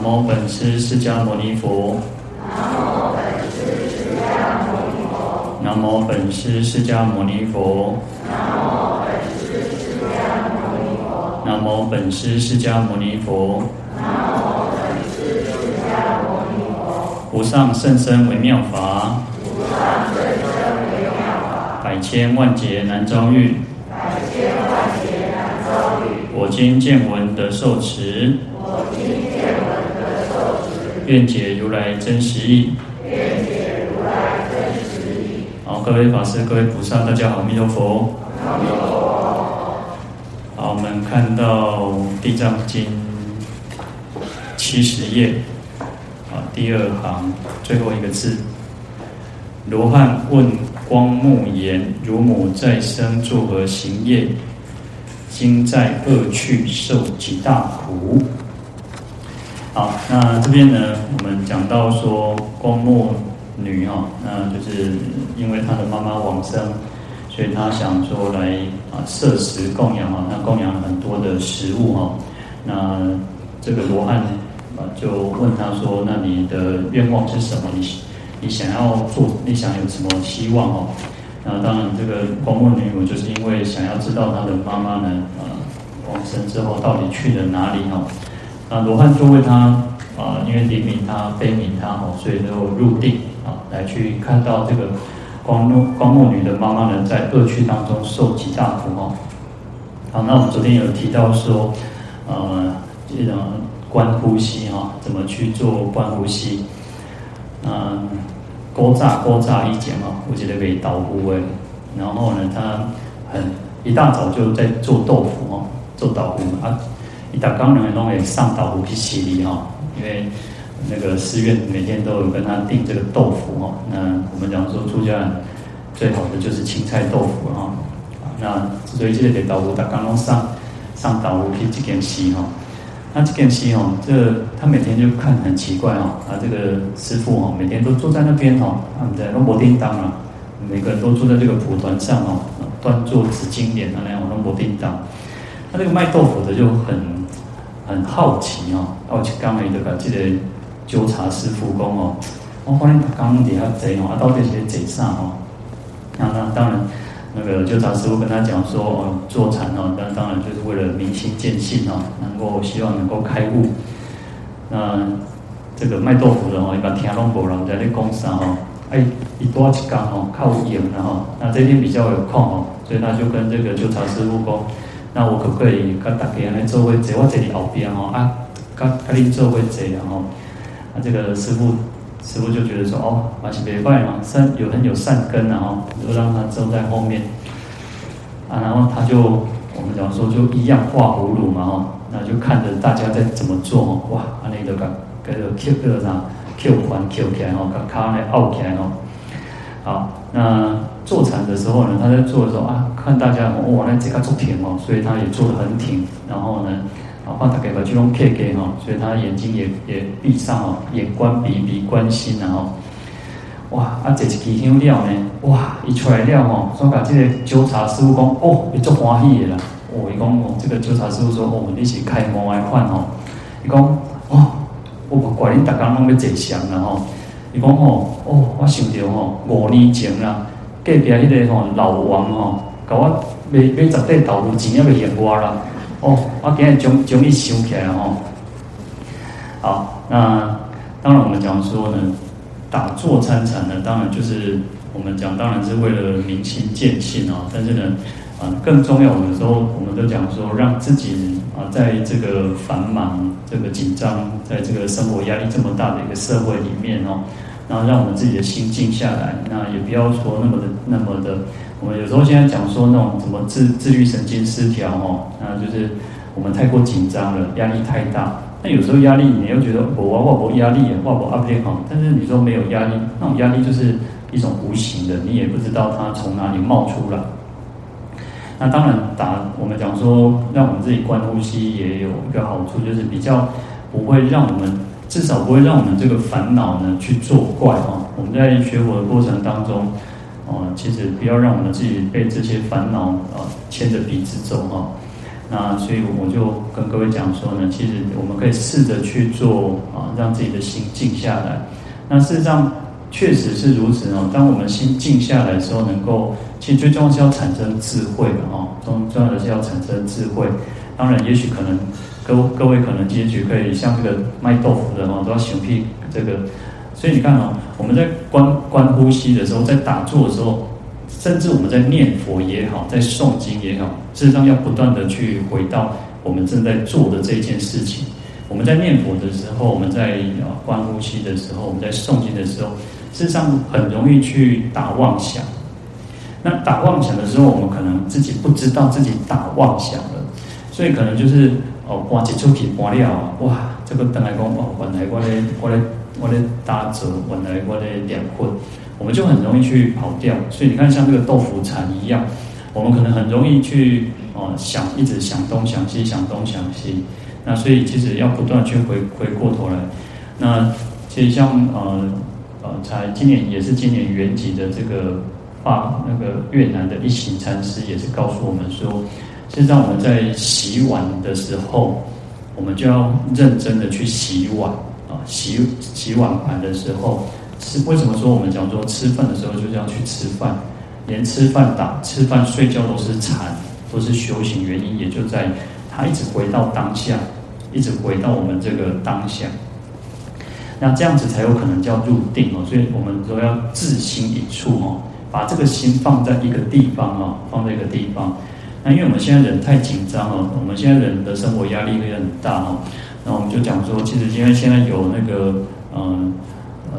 南无本师释迦牟尼佛。南无本师释迦牟尼佛。南无本师释迦牟尼佛。无上甚深微妙法。百千万劫难遭遇。我今见闻得受持。愿解如来真实义。愿解如来真实义。好，各位法师、各位菩萨，大家好，阿弥陀佛。阿弥陀佛。好，我们看到《地藏经》七十页，啊，第二行最后一个字。罗汉问光目言：“汝母再生作何行业？今在恶趣受极大苦。”好，那这边呢，我们讲到说光目女哈，那就是因为她的妈妈往生，所以她想说来啊设食供养哈，那供养很多的食物哈，那这个罗汉啊就问他说，那你的愿望是什么？你你想要做，你想有什么希望哦？那当然，这个光目女我就是因为想要知道她的妈妈呢，呃，往生之后到底去了哪里哈。啊，罗汉就为他啊，因为怜悯他、悲悯他哦，所以就入定啊，来去看到这个光目光目女的妈妈呢，在恶趣当中受极大苦哦。好，那我们昨天有提到说，呃，这种观呼吸哈，怎么去做观呼吸？嗯，古早古早以前哦，我觉得被导呼诶，然后呢，他很一大早就在做豆腐哦，做导呼啊。一打刚人都会上岛湖去洗礼哈，因为那个寺院每天都有跟他订这个豆腐哈。那我们讲说出家人最好的就是青菜豆腐哈。那所以这个岛湖打刚刚上上岛湖去这件洗哈。那这件洗哦，这他每天就看很奇怪哈。啊，这个师傅哈，每天都坐在那边哈，他们在龙婆叮当啊，每个人都坐在这个蒲团上哦，端坐紫金莲啊那样龙婆叮当。他这个卖豆腐的就很。很好奇哦，我去刚来就把这个纠察师父讲哦，我发现他刚底下贼哦，到底是贼啥哦？那那当然，那个纠察师傅跟他讲说哦，坐禅哦，那当然就是为了明心见性哦，能够希望能够开悟。那这个卖豆腐的哦，一般听拢无人在咧讲啥哦，哎，一多一工哦，靠赢然后，那这天比较有空哦，所以他就跟这个纠察师父讲。那我可不可以跟大家来做会坐我这里后边哦啊，跟跟你做会坐然后，啊这个师傅师傅就觉得说哦，还是没坏嘛，善有很有善根然后就让他坐在后面，啊然后他就我们讲说就一样画葫芦嘛哈，那就看着大家在怎么做哦，哇，啊那个个个 Q 个啥 Q 环 Q 起来哦，个卡来拗起来哦，好那。坐禅的时候呢，他在做的时候啊，看大家哇，那这个做挺哦，所以他也做得很挺。然后呢，啊，把他给把这种 K 给哈，所以他眼睛也也闭上哦，眼观鼻，鼻观心，然后哇，啊，这一支香料呢，哇，一出来料哦，说把这个纠察师傅讲哦，你做欢喜的啦。哦，伊讲哦，这个纠察师傅说哦，你是开门来看哦，伊讲哦，我不怪你，大家拢要坐香然后，讲哦，哦，我想着哦，五年前啦。隔壁迄个吼老王吼，甲我买买十块豆腐钱还未还我啦。哦，我今日将将伊想起来吼。好，那当然我们讲说呢，打坐参禅呢，当然就是我们讲，当然是为了明心见性啊。但是呢，啊，更重要的时候，我们都讲说，让自己啊，在这个繁忙、这个紧张，在这个生活压力这么大的一个社会里面哦。然后让我们自己的心静下来，那也不要说那么的那么的。我们有时候现在讲说那种什么自自律神经失调哦，那就是我们太过紧张了，压力太大。那有时候压力你又觉得我我我压力，我我压力好，但是你说没有压力，那种压力就是一种无形的，你也不知道它从哪里冒出来。那当然打我们讲说，让我们自己观呼吸也有一个好处，就是比较不会让我们。至少不会让我们这个烦恼呢去作怪哦。我们在学佛的过程当中，哦，其实不要让我们自己被这些烦恼啊牵着鼻子走哈。那所以我就跟各位讲说呢，其实我们可以试着去做啊，让自己的心静下来。那事实上确实是如此哦。当我们心静下来的时候，能够其实最重要是要产生智慧的哦。重重要的是要产生智慧。当然，也许可能各各位可能结局可以像这个卖豆腐的哦，都要选辟这个。所以你看哦，我们在观观呼吸的时候，在打坐的时候。甚至我们在念佛也好，在诵经也好，事实上要不断的去回到我们正在做的这件事情。我们在念佛的时候，我们在观呼吸的时候，我们在诵经的时候，事实上很容易去打妄想。那打妄想的时候，我们可能自己不知道自己打妄想了，所以可能就是哦，挂起出去挂了，哇，这个等来讲哦，原来我咧我咧我咧打坐，原来我咧念佛。我们就很容易去跑掉，所以你看，像这个豆腐禅一样，我们可能很容易去哦想，一直想东想西，想东想西。那所以其实要不断去回回过头来。那其实像呃呃，才今年也是今年圆寂的这个发那个越南的一行禅师，也是告诉我们说，实际上我们在洗碗的时候，我们就要认真的去洗碗啊，洗洗碗盘的时候。是为什么说我们讲说吃饭的时候就是要去吃饭，连吃饭打吃饭睡觉都是禅，都是修行原因，也就在他一直回到当下，一直回到我们这个当下，那这样子才有可能叫入定哦。所以我们说要自心一处哦，把这个心放在一个地方哦，放在一个地方。那因为我们现在人太紧张了，我们现在人的生活压力会很大哦。那我们就讲说，其实因为现在有那个嗯。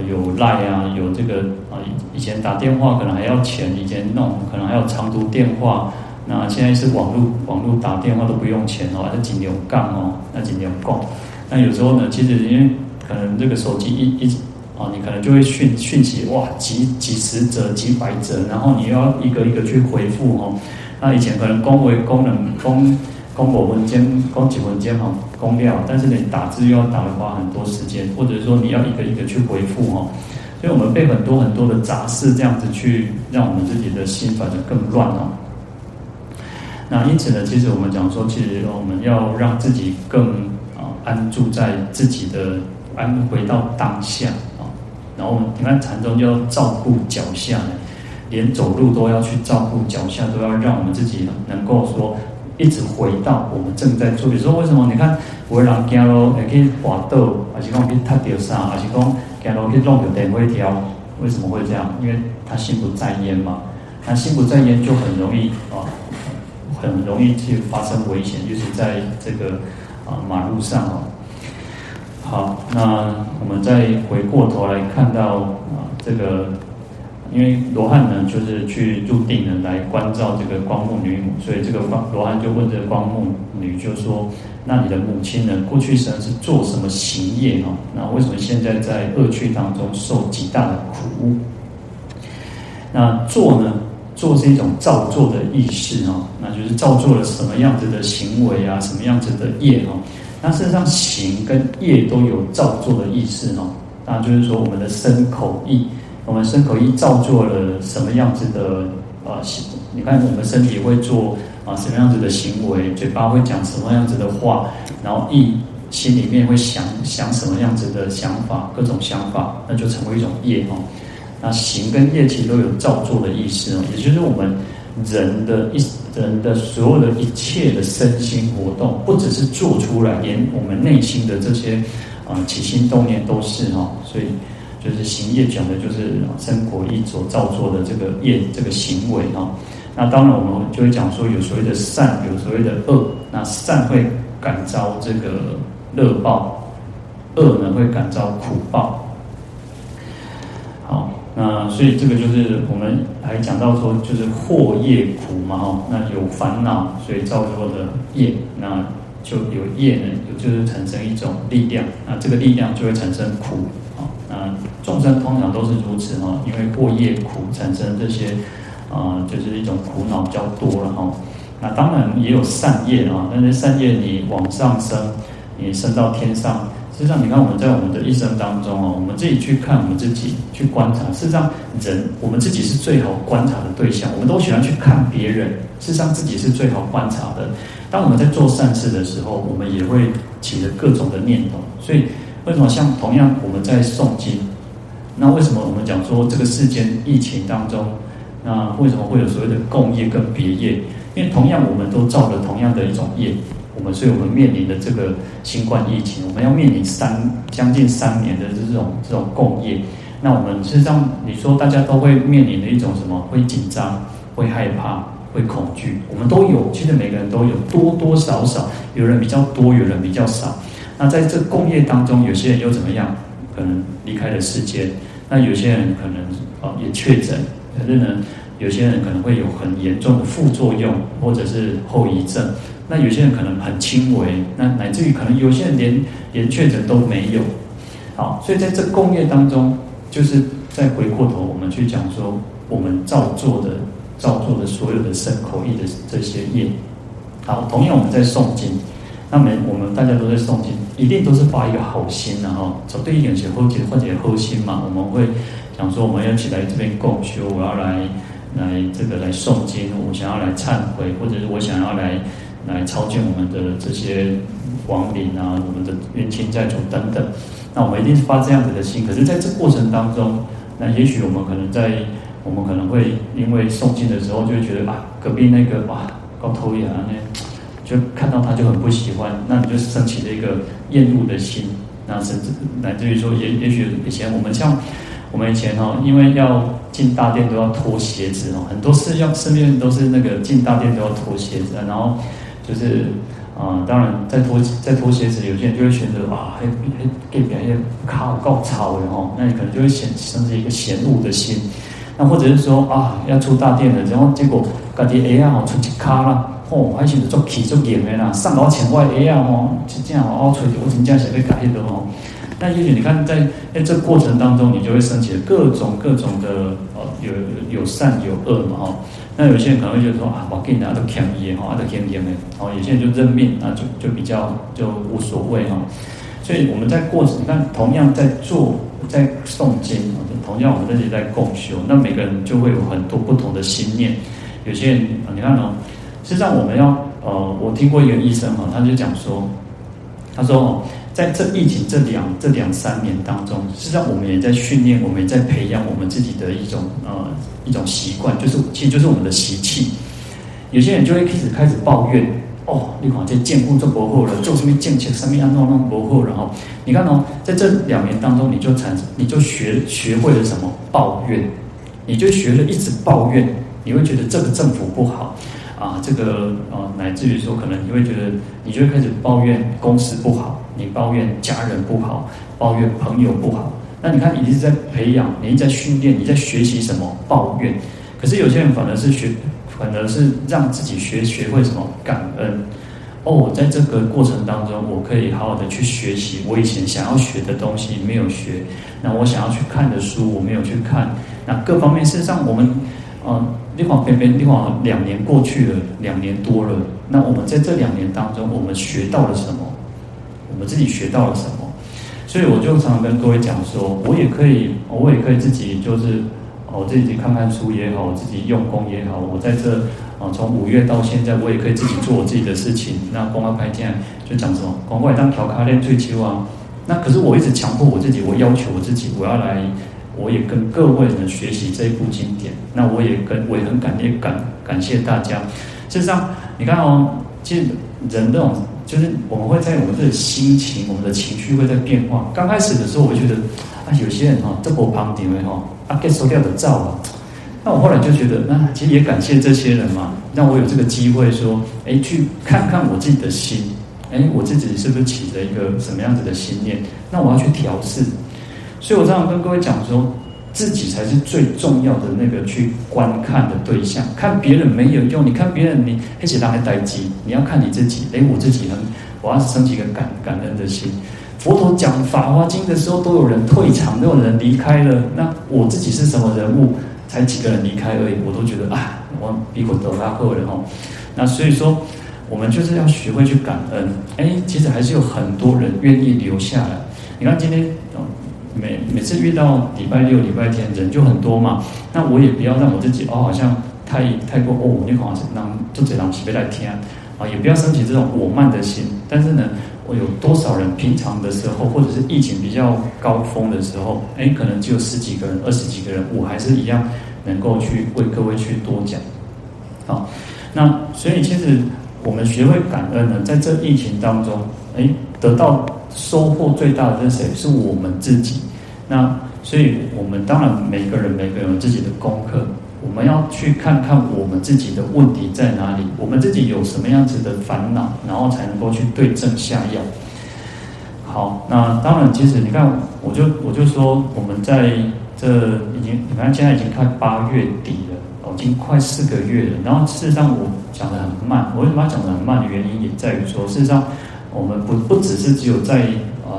有赖啊，有这个啊，以前打电话可能还要钱，以前弄可能还有长途电话，那现在是网络网络打电话都不用钱哦，还是几牛杠哦，那几牛杠。那有时候呢，其实因为可能这个手机一一啊，你可能就会讯讯息哇，几几十则几百则，然后你要一个一个去回复哦。那以前可能公为功能公。公我文件，公几文件哈，公料，但是你打字又要打的花很多时间，或者说你要一个一个去回复哈，所以我们被很多很多的杂事这样子去让我们自己的心反而更乱哦。那因此呢，其实我们讲说，其实我们要让自己更啊安住在自己的安回到当下啊，然后我们你看禅宗就要照顾脚下，连走路都要去照顾脚下，都要让我们自己能够说。一直回到我们正在做，比如说为什么？你看，有的人走路会去滑倒，还是讲去踏到啥，还是讲走路去弄到电灰条？为什么会这样？因为他心不在焉嘛。他心不在焉，就很容易啊，很容易去发生危险，就是在这个啊马路上哦。好，那我们再回过头来看到啊这个。因为罗汉呢，就是去入定呢，来关照这个光目女母，所以这个光罗汉就问这个光目女，就说：“那你的母亲呢？过去生是做什么行业哈？那为什么现在在恶趣当中受极大的苦？那做呢？做是一种造作的意识哈，那就是造作了什么样子的行为啊？什么样子的业哈？那事实上行跟业都有造作的意识哈，那就是说我们的身口意。我们身口意造作了什么样子的啊行？你看我们身体会做啊什么样子的行为，嘴巴会讲什么样子的话，然后意心里面会想想什么样子的想法，各种想法，那就成为一种业哦。那行跟业其实都有造作的意思哦，也就是我们人的一人的所有的一切的身心活动，不只是做出来，连我们内心的这些啊起心动念都是哈，所以。就是行业讲的，就是身口意所造作的这个业，这个行为哈。那当然，我们就会讲说，有所谓的善，有所谓的恶。那善会感召这个乐报，恶呢会感召苦报。好，那所以这个就是我们还讲到说，就是祸业苦嘛哈。那有烦恼，所以造作的业，那就有业呢，就是产生一种力量。那这个力量就会产生苦。众生通常都是如此哈，因为过业苦产生这些，啊，就是一种苦恼比较多了哈。那当然也有善业啊，但是善业你往上升，你升到天上，实际上，你看我们在我们的一生当中哦，我们自己去看我们自己，去观察。事实上，人我们自己是最好观察的对象。我们都喜欢去看别人，事实上自己是最好观察的。当我们在做善事的时候，我们也会起了各种的念头。所以，为什么像同样我们在诵经，那为什么我们讲说这个世间疫情当中，那为什么会有所谓的共业跟别业？因为同样我们都造了同样的一种业。我们所以，我们面临的这个新冠疫情，我们要面临三将近三年的这种这种共业。那我们事实上，你说大家都会面临的一种什么？会紧张，会害怕，会恐惧。我们都有，其实每个人都有，多多少少，有人比较多，有人比较少。那在这共业当中，有些人又怎么样？可能离开了世间。那有些人可能啊也确诊，可是呢，有些人可能会有很严重的副作用，或者是后遗症。那有些人可能很轻微，那乃至于可能有些人连连确诊都没有。好，所以在这共业当中，就是再回过头，我们去讲说，我们造作的造作的所有的身口意的这些业。好，同样我们在诵经，那每我们大家都在诵经，一定都是发一个好心的哈。从对一点写后解或者后心嘛，我们会想说，我们要起来这边共修，我要来来这个来诵经，我想要来忏悔，或者是我想要来。来超荐我们的这些亡灵啊，我们的冤亲债主等等，那我们一定是发这样子的心。可是，在这过程当中，那也许我们可能在，我们可能会因为诵经的时候，就会觉得啊，隔壁那个哇，高头呀，那就看到他就很不喜欢，那你就升起了一个厌恶的心，那甚至乃至于说，也也许以前我们像我们以前哦，因为要进大殿都要脱鞋子哦，很多事要身边都是那个进大殿都要脱鞋子，然后。就是啊、呃，当然在脱在脱鞋子，有些人就会选择啊，还还给别人卡够吵的哦，那你可能就会显生起一个嫌恶的心。那或者是说啊，要出大殿了，然后结果感觉哎呀，我出去卡了，哦，还是做起做严的啦，上楼前外哎呀哦，就这样哦，吹我真正想被改的哦。那也许你看在在这过程当中，你就会升起各种各种的呃，有有善有恶嘛哦。那有些人可能会觉得说啊，我给你拿都便宜哈，都便宜的哦。有些人就认命啊，就就比较就无所谓哈。所以我们在过程，你看同样在做在诵经，同样我们这里在共修，那每个人就会有很多不同的心念。有些人你看哦，实际上我们要呃，我听过一个医生哈，他就讲说，他说哦。在这疫情这两这两三年当中，实际上我们也在训练，我们也在培养我们自己的一种呃一种习惯，就是其实就是我们的习气。有些人就会开始开始抱怨哦，你看这见故做不好了，做什么见钱什么样弄弄不好，然后你看哦，在这两年当中，你就产你就学学会了什么抱怨，你就学了一直抱怨，你会觉得这个政府不好啊，这个呃乃至于说可能你会觉得你就会开始抱怨公司不好。你抱怨家人不好，抱怨朋友不好，那你看你一直在培养，你一直在训练，你在学习什么抱怨？可是有些人反而是学，反而是让自己学学会什么感恩。哦，我在这个过程当中，我可以好好的去学习我以前想要学的东西没有学，那我想要去看的书我没有去看，那各方面事实上我们，呃，另外偏偏另外两年过去了，两年多了，那我们在这两年当中，我们学到了什么？我们自己学到了什么，所以我就常常跟各位讲说，我也可以，我也可以自己就是，我自己看看书也好，我自己用功也好，我在这啊，从五月到现在，我也可以自己做我自己的事情。那公开拍片就讲什么，广告当调卡练退休啊。那可是我一直强迫我自己，我要求我自己，我要来，我也跟各位呢学习这一部经典。那我也跟我也很感谢感感谢大家。事实上，你看哦，其实人这种。就是我们会在我们的心情、我们的情绪会在变化。刚开始的时候，我觉得啊，有些人哈，这波旁点位哈，啊给收掉的照啊。那我后来就觉得，那其实也感谢这些人嘛，让我有这个机会说，哎，去看看我自己的心，哎，我自己是不是起了一个什么样子的心念？那我要去调试。所以我常常跟各位讲说。自己才是最重要的那个去观看的对象，看别人没有用。你看别人，你一起拉还待机，你要看你自己。哎，我自己很，我要升起一个感感恩的心。佛陀讲《法华经》的时候，都有人退场，都有人离开了。那我自己是什么人物？才几个人离开而已，我都觉得啊，我比我都大后人哦。那所以说，我们就是要学会去感恩。哎，其实还是有很多人愿意留下来。你看今天每每次遇到礼拜六、礼拜天人就很多嘛，那我也不要让我自己哦，好像太太过哦，你好像让作者让起别来听啊，也不要升起这种我慢的心。但是呢，我有多少人平常的时候，或者是疫情比较高峰的时候，哎，可能只有十几个人、二十几个人，我还是一样能够去为各位去多讲。好，那所以其实我们学会感恩呢，在这疫情当中，哎，得到。收获最大的是谁？是我们自己。那所以，我们当然每个人每个人有自己的功课，我们要去看看我们自己的问题在哪里，我们自己有什么样子的烦恼，然后才能够去对症下药。好，那当然，其实你看，我就我就说，我们在这已经，你看现在已经快八月底了，哦，已经快四个月了。然后事实上，我讲得很慢。我为什么要讲得很慢的原因，也在于说，事实上。我们不不只是只有在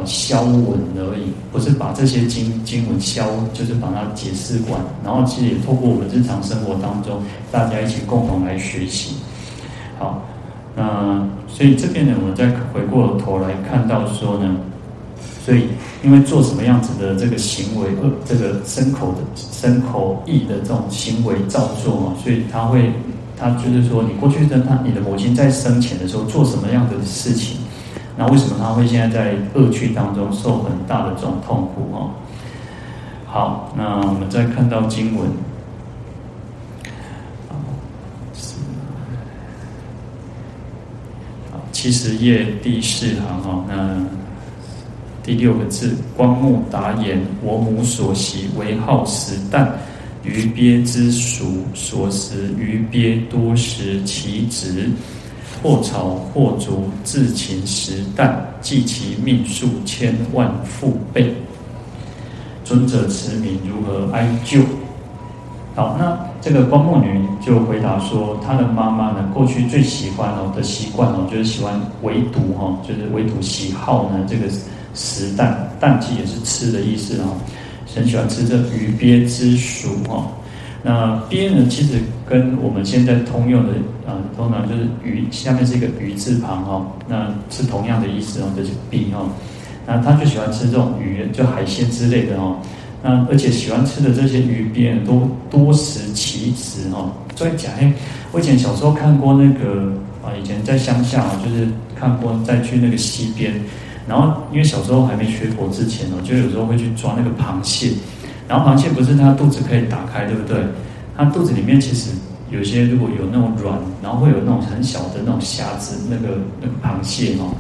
消文而已，不是把这些经经文消，就是把它解释完，然后其实也透过我们日常生活当中，大家一起共同来学习。好，那所以这边呢，我们再回过头来看到说呢，所以因为做什么样子的这个行为，呃，这个身口的身口意的这种行为造作嘛，所以他会，他就是说，你过去的他，你的母亲在生前的时候做什么样的事情？那为什么他会现在在恶趣当中受很大的这种痛苦哦？好，那我们再看到经文，七十页第四行哈，那第六个字，光目达言：我母所习为好食啖，于鳖之属，所食鱼鳖多食其子。或草或竹，自勤食啖，计其命数千万复倍。尊者慈名如何哀救？好，那这个光目女就回答说，她的妈妈呢，过去最喜欢哦的习惯哦，就是喜欢唯独哈，就是唯独喜好呢这个食啖，啖其实也是吃的意思哦，很喜欢吃这鱼鳖之属哦。那鳖呢，其实跟我们现在通用的，啊，通常就是鱼，下面是一个鱼字旁哦，那是同样的意思哦，就是鳖哦。那他就喜欢吃这种鱼，就海鲜之类的哦。那而且喜欢吃的这些鱼鳖都多食其子哈。所以讲，哎，我以前小时候看过那个啊，以前在乡下啊，就是看过再去那个溪边，然后因为小时候还没学佛之前哦，就有时候会去抓那个螃蟹。然后螃蟹不是它肚子可以打开，对不对？它肚子里面其实有些如果有那种软，然后会有那种很小的那种虾子，那个那个螃蟹哦。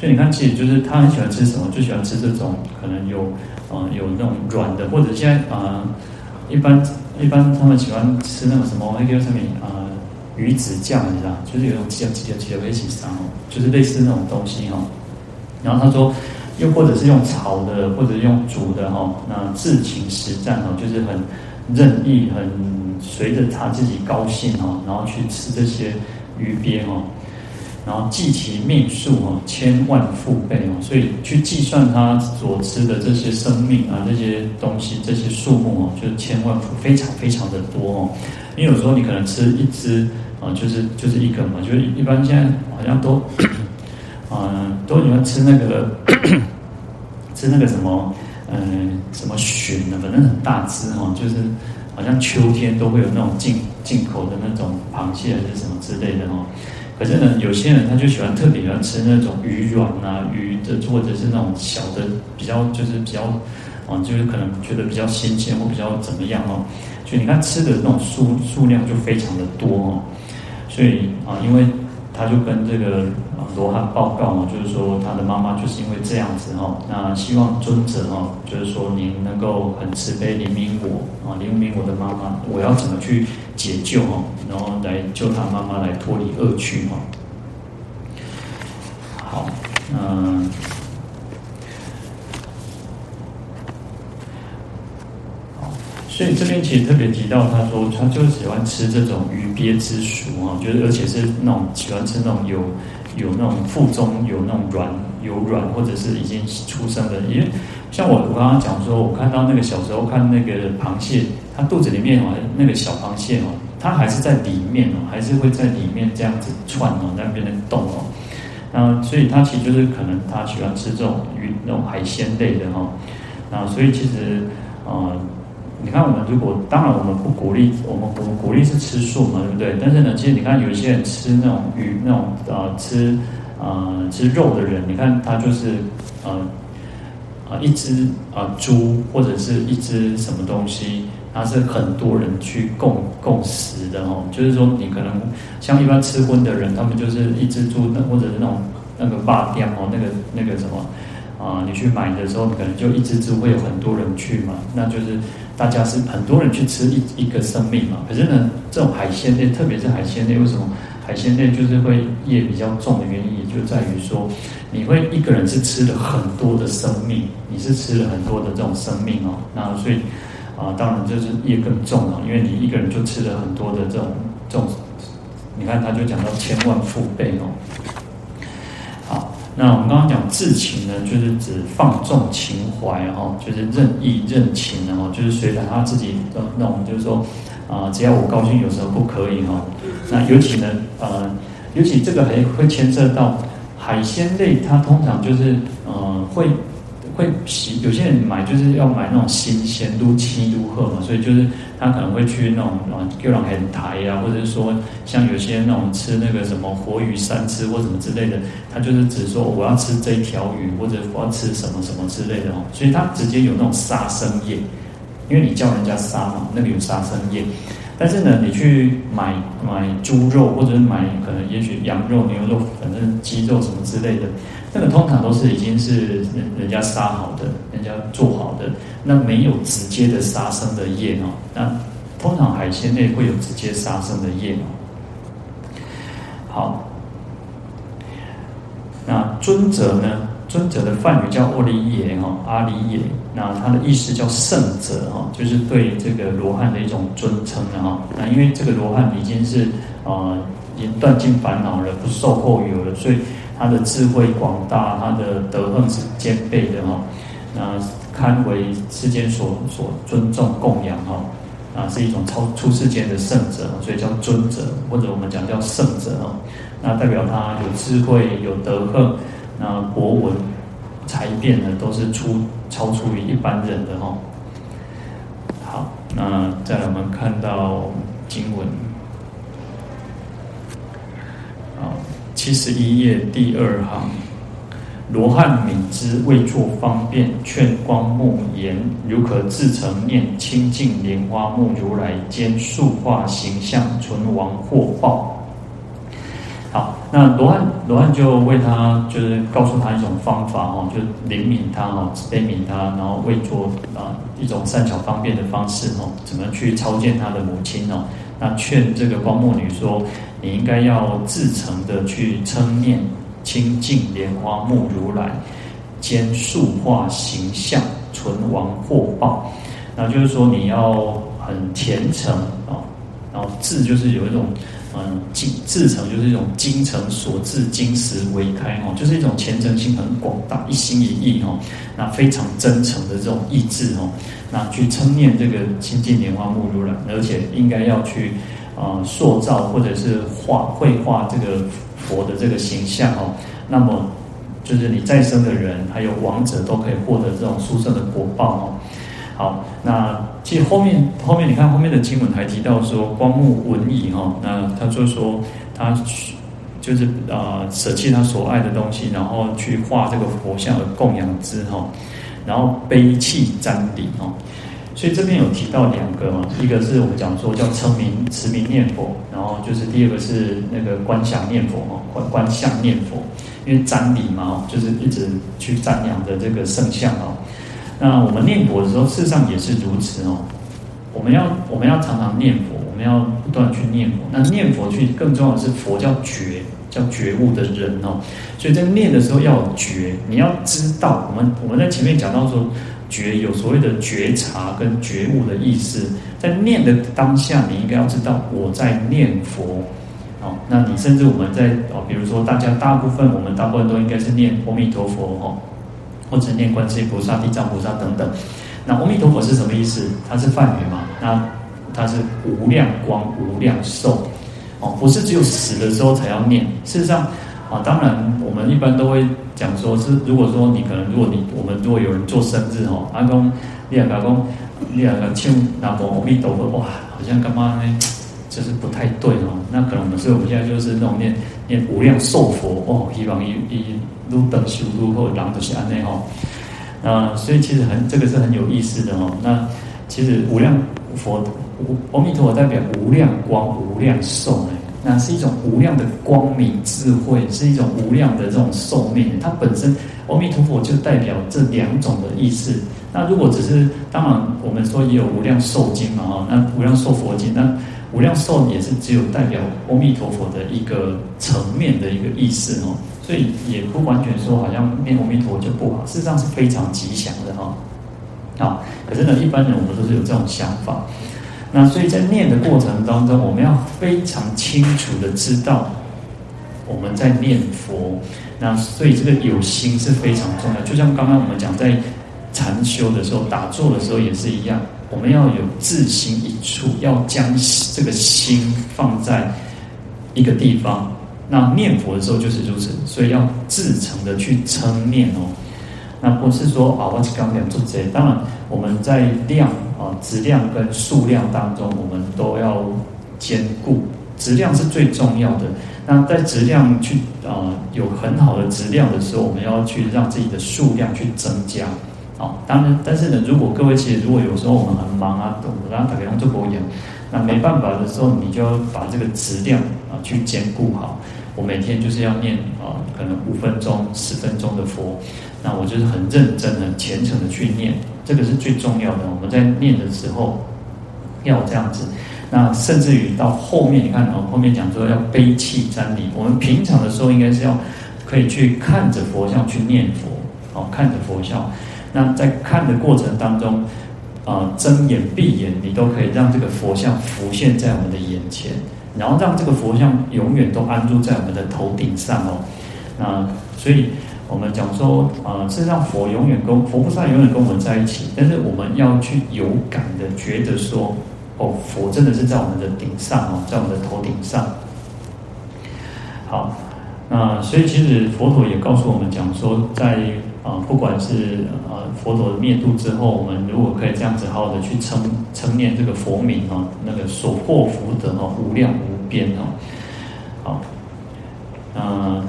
所以你看，其实就是它很喜欢吃什么，就喜欢吃这种可能有呃有那种软的，或者现在啊、呃、一般一般他们喜欢吃那种什么那个上面啊鱼子酱，你知道，就是有种鸡鸡鸡的一起上哦，就是类似那种东西哦。然后他说。又或者是用炒的，或者是用煮的哈，那自勤食啖哦，就是很任意，很随着他自己高兴哦，然后去吃这些鱼鳖哦，然后计其命数哦，千万复倍哦，所以去计算他所吃的这些生命啊，这些东西，这些数目哦，就千万非常非常的多哦。因为有时候你可能吃一只啊，就是就是一个嘛，就是一般现在好像都。嗯，都喜欢吃那个 吃那个什么，嗯，什么鲟的，反正很大只哈，就是好像秋天都会有那种进进口的那种螃蟹还是什么之类的哈。可是呢，有些人他就喜欢特别喜欢吃那种鱼卵啊，鱼的或者是那种小的，比较就是比较啊，就是可能觉得比较新鲜或比较怎么样哦。所以你看吃的那种数数量就非常的多哦。所以啊，因为。他就跟这个罗汉报告嘛，就是说他的妈妈就是因为这样子哈，那希望尊者哈，就是说您能够很慈悲怜悯我啊，怜悯我的妈妈，我要怎么去解救哈，然后来救他妈妈来脱离恶趣哈。好，嗯。所以这边其实特别提到，他说他就喜欢吃这种鱼鳖之属啊，就是而且是那种喜欢吃那种有有那种腹中有那种软有软或者是已经出生的，因为像我我刚刚讲说，我看到那个小时候看那个螃蟹，它肚子里面哦那个小螃蟹哦，它还是在里面哦，还是会在里面这样子窜哦，在那边动哦。那所以他其实就是可能他喜欢吃这种鱼那种海鲜类的哈。那所以其实呃，你看我们如果当然我们不鼓励，我们我们鼓励是吃素嘛，对不对？但是呢，其实你看有一些人吃那种鱼那种呃吃呃吃肉的人，你看他就是呃啊一只啊猪或者是一只什么东西。它是很多人去共共食的哦，就是说你可能像一般吃荤的人，他们就是一只猪，那或者是那种那个霸店哦，那个那个什么啊，你去买的时候，可能就一只猪会有很多人去嘛，那就是大家是很多人去吃一一个生命嘛。可是呢，这种海鲜类，特别是海鲜类，为什么海鲜类就是会业比较重的原因，也就在于说，你会一个人是吃了很多的生命，你是吃了很多的这种生命哦，那所以。啊，当然就是业更重了，因为你一个人就吃了很多的这种这种，你看他就讲到千万父辈哦。那我们刚刚讲至情呢，就是指放纵情怀哦，就是任意任情然后就是随着他自己那那种，就是说啊，只要我高兴，有时候不可以哈。那尤其呢，呃，尤其这个还会牵涉到海鲜类，它通常就是呃会。会喜有些人买就是要买那种新鲜都七都喝嘛，所以就是他可能会去那种啊，叫人很台呀，或者是说像有些那种吃那个什么活鱼三吃或什么之类的，他就是只说我要吃这一条鱼，或者我要吃什么什么之类的哦，所以他直接有那种杀生业，因为你叫人家杀嘛，那个有杀生业。但是呢，你去买买猪肉，或者是买可能也许羊肉、牛肉，反正鸡肉什么之类的，那个通常都是已经是人人家杀好的，人家做好的，那没有直接的杀生的业哦。那通常海鲜类会有直接杀生的业哦。好，那尊者呢？尊者的梵语叫阿里耶哈，阿里耶，那他的意思叫圣者哈，就是对这个罗汉的一种尊称的哈。那因为这个罗汉已经是啊，已经断尽烦恼了，不受后有了，所以他的智慧广大，他的德行是兼备的哈。那堪为世间所所尊重供养哈。啊，是一种超出世间的圣者，所以叫尊者，或者我们讲叫圣者哈。那代表他有智慧，有德行。那博文才辩呢，都是出超出于一般人的哈。好，那再来我们看到经文，啊，七十一页第二行，罗汉敏之为作方便，劝光目言：如可自成念清净莲花目如来，兼塑化形象，存亡获报。好，那罗汉罗汉就为他，就是告诉他一种方法哦，就怜悯他哦，悲悯他，然后为做啊一种善巧方便的方式哦，怎么去超荐他的母亲哦？那劝这个光目女说，你应该要至诚的去称念清净莲花目如来，兼塑化形象，存亡获报。那就是说你要很虔诚啊，然后自就是有一种。嗯，精至诚就是一种精诚所至，金石为开哦，就是一种虔诚心很广大，一心一意哦，那非常真诚的这种意志哦，那去称念这个清净莲花目如来，而且应该要去、呃、塑造或者是画绘画这个佛的这个形象哦，那么就是你在生的人还有亡者都可以获得这种殊胜的果报哦。好，那其实后面后面你看后面的经文还提到说，光目闻已哈，那他就说他就是啊舍弃他所爱的东西，然后去画这个佛像而供养之哈，然后悲泣瞻礼哈，所以这边有提到两个嘛，一个是我们讲说叫称名持名念佛，然后就是第二个是那个观想念佛哈，观观相念佛，因为瞻礼嘛，就是一直去瞻仰的这个圣像啊。那我们念佛的时候，事实上也是如此哦。我们要我们要常常念佛，我们要不断去念佛。那念佛去更重要的是，佛叫觉，叫觉悟的人哦。所以在念的时候要有觉，你要知道。我们我们在前面讲到说，觉有所谓的觉察跟觉悟的意思。在念的当下，你应该要知道我在念佛哦。那你甚至我们在哦，比如说大家大部分我们大部分都应该是念阿弥陀佛哦。或者念观世音菩萨、地藏菩萨等等，那阿弥陀佛是什么意思？它是梵语嘛？那它是无量光、无量寿哦，不是只有死的时候才要念。事实上，啊，当然我们一般都会讲说是，如果说你可能，如果你我们如果有人做生日哦，阿公，你阿公，你阿公请拿波阿弥陀佛，哇，好像干嘛呢？就是不太对哦。那可能我们所以我们现在就是那种念念无量寿佛哦，希望一一如等修如或狼都是安内哈。那所以其实很这个是很有意思的哦。那其实无量佛无阿弥陀佛代表无量光、无量寿呢。那是一种无量的光明智慧，是一种无量的这种寿命。它本身阿弥陀佛就代表这两种的意思。那如果只是当然，我们说也有无量寿经嘛哈，那无量寿佛经，那无量寿也是只有代表阿弥陀佛的一个层面的一个意思哦。所以也不完全说好像念阿弥陀佛就不好，事实上是非常吉祥的哈。啊，可是呢，一般人我们都是有这种想法。那所以在念的过程当中，我们要非常清楚的知道我们在念佛。那所以这个有心是非常重要。就像刚刚我们讲在禅修的时候、打坐的时候也是一样，我们要有自心一处，要将这个心放在一个地方。那念佛的时候就是如此，所以要自诚的去称念哦。那不是说啊，我是刚讲做这，当然我们在量。啊，质量跟数量当中，我们都要兼顾。质量是最重要的。那在质量去啊、有很好的质量的时候，我们要去让自己的数量去增加。啊，当然，但是呢，如果各位其实如果有时候我们很忙啊，然后打开工作播演，那没办法的时候，你就要把这个质量啊去兼顾好。我每天就是要念啊，可能五分钟、十分钟的佛。那我就是很认真、很虔诚的去念，这个是最重要的。我们在念的时候要这样子。那甚至于到后面，你看哦，后面讲说要悲泣瞻礼。我们平常的时候应该是要可以去看着佛像去念佛，哦，看着佛像。那在看的过程当中，啊，睁眼闭眼，你都可以让这个佛像浮现在我们的眼前，然后让这个佛像永远都安住在我们的头顶上哦。那所以。我们讲说，啊、呃，事实上佛永远跟佛菩萨永远跟我们在一起，但是我们要去有感的觉得说，哦，佛真的是在我们的顶上哦，在我们的头顶上。好，那所以其实佛陀也告诉我们讲说，在啊、不管是、呃、佛陀灭度之后，我们如果可以这样子好好的去称称念这个佛名啊，那个所获福德啊，无量无边哦。好，呃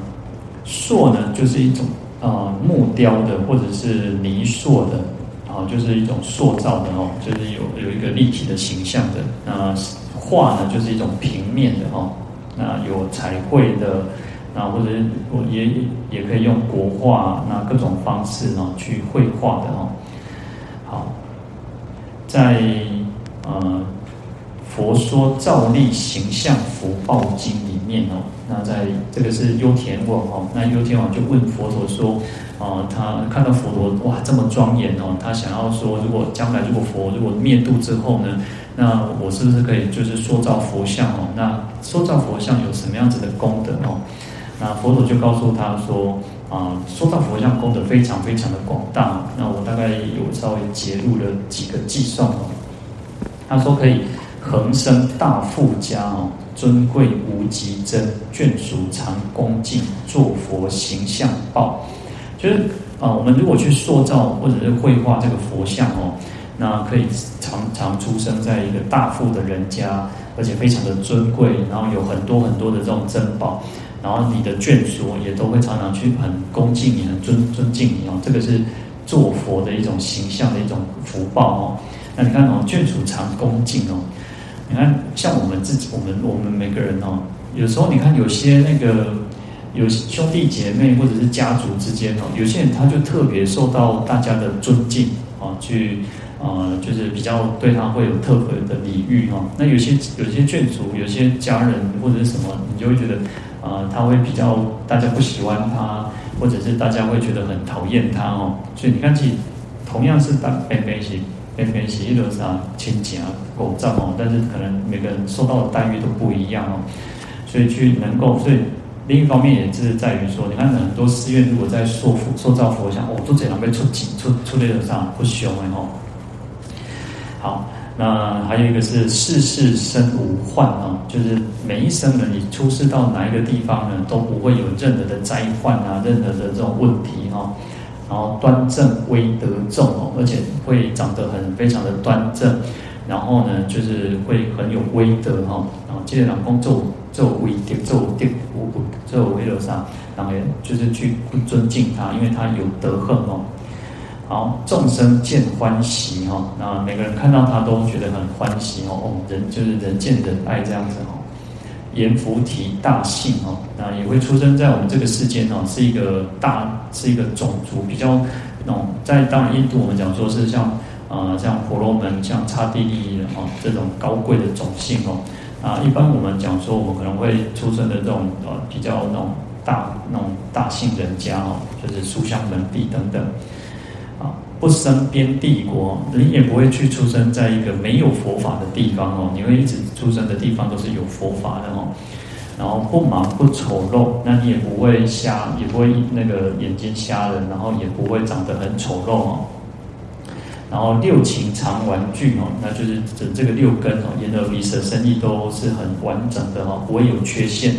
塑呢，就是一种啊、木雕的，或者是泥塑的，啊，就是一种塑造的哦，就是有有一个立体的形象的。那画呢，就是一种平面的哦，那有彩绘的，那或者我也也可以用国画，那各种方式呢去绘画的哦。好，在呃。佛说造立形象福报经里面哦，那在这个是优田王哦，那优田王就问佛陀说，啊，他看到佛陀哇这么庄严哦，他想要说，如果将来如果佛如果灭度之后呢，那我是不是可以就是塑造佛像哦？那塑造佛像有什么样子的功德哦？那佛陀就告诉他说，啊，说到佛像功德非常非常的广大。那我大概有稍微截录了几个计算哦，他说可以。恒生大富家哦，尊贵无极珍，眷属常恭敬，作佛形象报。就是啊，我们如果去塑造或者是绘画这个佛像哦，那可以常常出生在一个大富的人家，而且非常的尊贵，然后有很多很多的这种珍宝，然后你的眷属也都会常常去很恭敬你，很尊尊敬你哦。这个是做佛的一种形象的一种福报哦。那你看哦，眷属常恭敬哦。你看，像我们自己，我们我们每个人哦，有时候你看有些那个有兄弟姐妹或者是家族之间哦，有些人他就特别受到大家的尊敬啊，去啊，就是比较对他会有特别的礼遇哈。那有些有些眷属，有些家人或者是什么，你就会觉得啊，他会比较大家不喜欢他，或者是大家会觉得很讨厌他哦。所以你看，其实同样是当边边是。偏偏是一路上亲情啊、狗仗哦，但是可能每个人受到的待遇都不一样哦，所以去能够，所以另一方面也是在于说，你看很多寺院如果在塑佛、塑造佛像，哦，都只能被出景、出出类的上不凶哎哦。好，那还有一个是世世生无患啊，就是每一生呢，你出世到哪一个地方呢，都不会有任何的灾患啊，任何的这种问题哈。然后端正威德重哦，而且会长得很非常的端正，然后呢，就是会很有威德哈。然后接着老公做做威德做德做威德上，然后就是去尊敬他，因为他有德行哦。好，众生见欢喜哈，那每个人看到他都觉得很欢喜哦。哦，人就是人见人爱这样子哦。阎浮提大姓哦，那也会出生在我们这个世间哦，是一个大是一个种族比较那种，在当然印度我们讲说是像啊、呃、像婆罗门像刹帝利哦这种高贵的种姓哦，啊一般我们讲说我们可能会出生的这种呃比较那种大那种大姓人家哦，就是书香门第等等。不生边地国，你也不会去出生在一个没有佛法的地方哦。你会一直出生的地方都是有佛法的哦。然后不盲不丑陋，那你也不会瞎，也不会那个眼睛瞎了，然后也不会长得很丑陋哦。然后六情常完具哦，那就是指这个六根哦，眼耳鼻舌身意都是很完整的哦，不会有缺陷。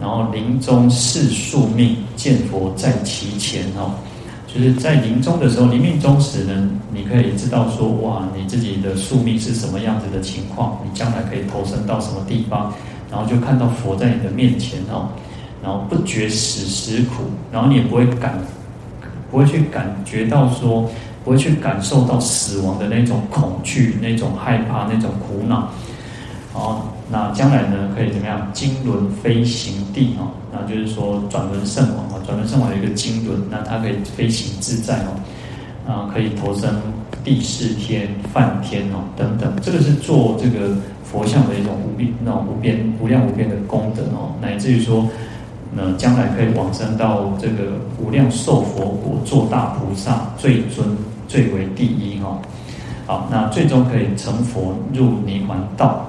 然后临终视宿命，见佛在其前哦。就是在临终的时候，临命终时呢，你可以知道说，哇，你自己的宿命是什么样子的情况，你将来可以投生到什么地方，然后就看到佛在你的面前哦，然后不觉死时苦，然后你也不会感，不会去感觉到说，不会去感受到死亡的那种恐惧、那种害怕、那种苦恼，好。那将来呢，可以怎么样？经轮飞行地哦，那就是说转轮圣王啊，转轮圣王有一个经轮，那它可以飞行自在哦，啊，可以投生帝释天、梵天哦等等。这个是做这个佛像的一种无边、那种无边、无量无边的功德哦，乃至于说，那将来可以往生到这个无量寿佛国，做大菩萨，最尊、最为第一哦。好，那最终可以成佛入涅槃道。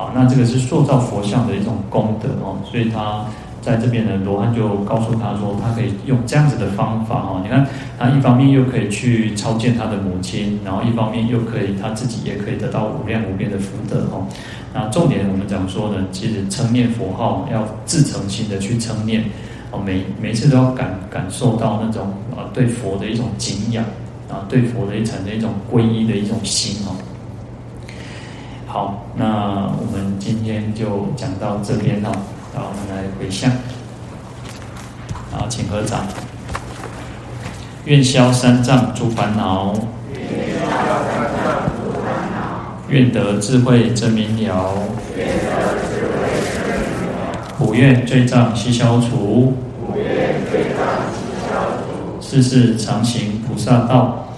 啊，那这个是塑造佛像的一种功德哦，所以他在这边呢，罗汉就告诉他说，他可以用这样子的方法哦。你看，他一方面又可以去超荐他的母亲，然后一方面又可以他自己也可以得到无量无边的福德哦。那重点我们讲说呢，其实称念佛号要自诚心的去称念哦，每每次都要感感受到那种啊对佛的一种敬仰啊，对佛的一层的一种皈依的一种心哦。好，那我们今天就讲到这边哈，然后我们来回向，好，请合掌，愿消三障诸烦恼，愿得智慧真明了，普愿罪障悉消除，世世常行菩萨道，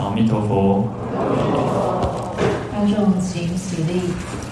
阿弥陀佛。annunzi.